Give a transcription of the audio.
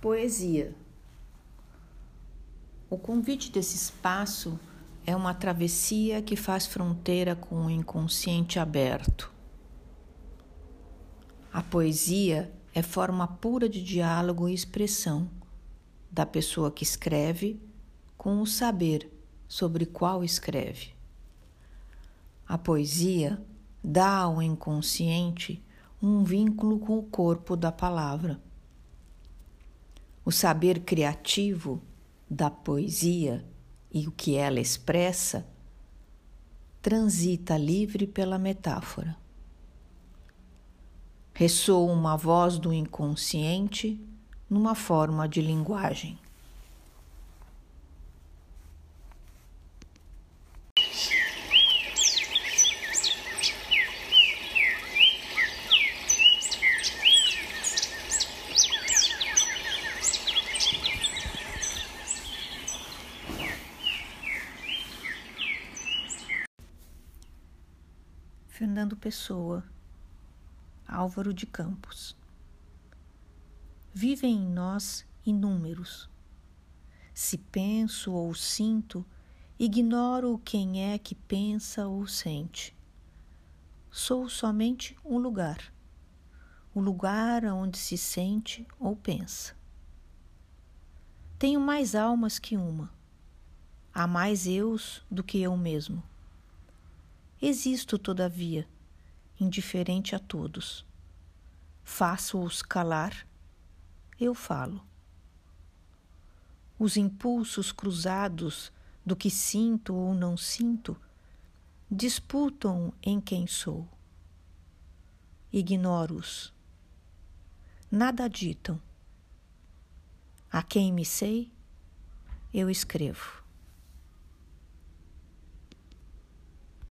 Poesia. O convite desse espaço é uma travessia que faz fronteira com o inconsciente aberto. A poesia é forma pura de diálogo e expressão da pessoa que escreve com o saber sobre qual escreve. A poesia dá ao inconsciente um vínculo com o corpo da palavra o saber criativo da poesia e o que ela expressa transita livre pela metáfora. Ressoa uma voz do inconsciente numa forma de linguagem. Fernando Pessoa, Álvaro de Campos. Vivem em nós inúmeros. Se penso ou sinto, ignoro quem é que pensa ou sente. Sou somente um lugar, o lugar onde se sente ou pensa. Tenho mais almas que uma, há mais eus do que eu mesmo. Existo, todavia, indiferente a todos. Faço-os calar, eu falo. Os impulsos cruzados do que sinto ou não sinto disputam em quem sou. Ignoro-os. Nada ditam. A quem me sei, eu escrevo.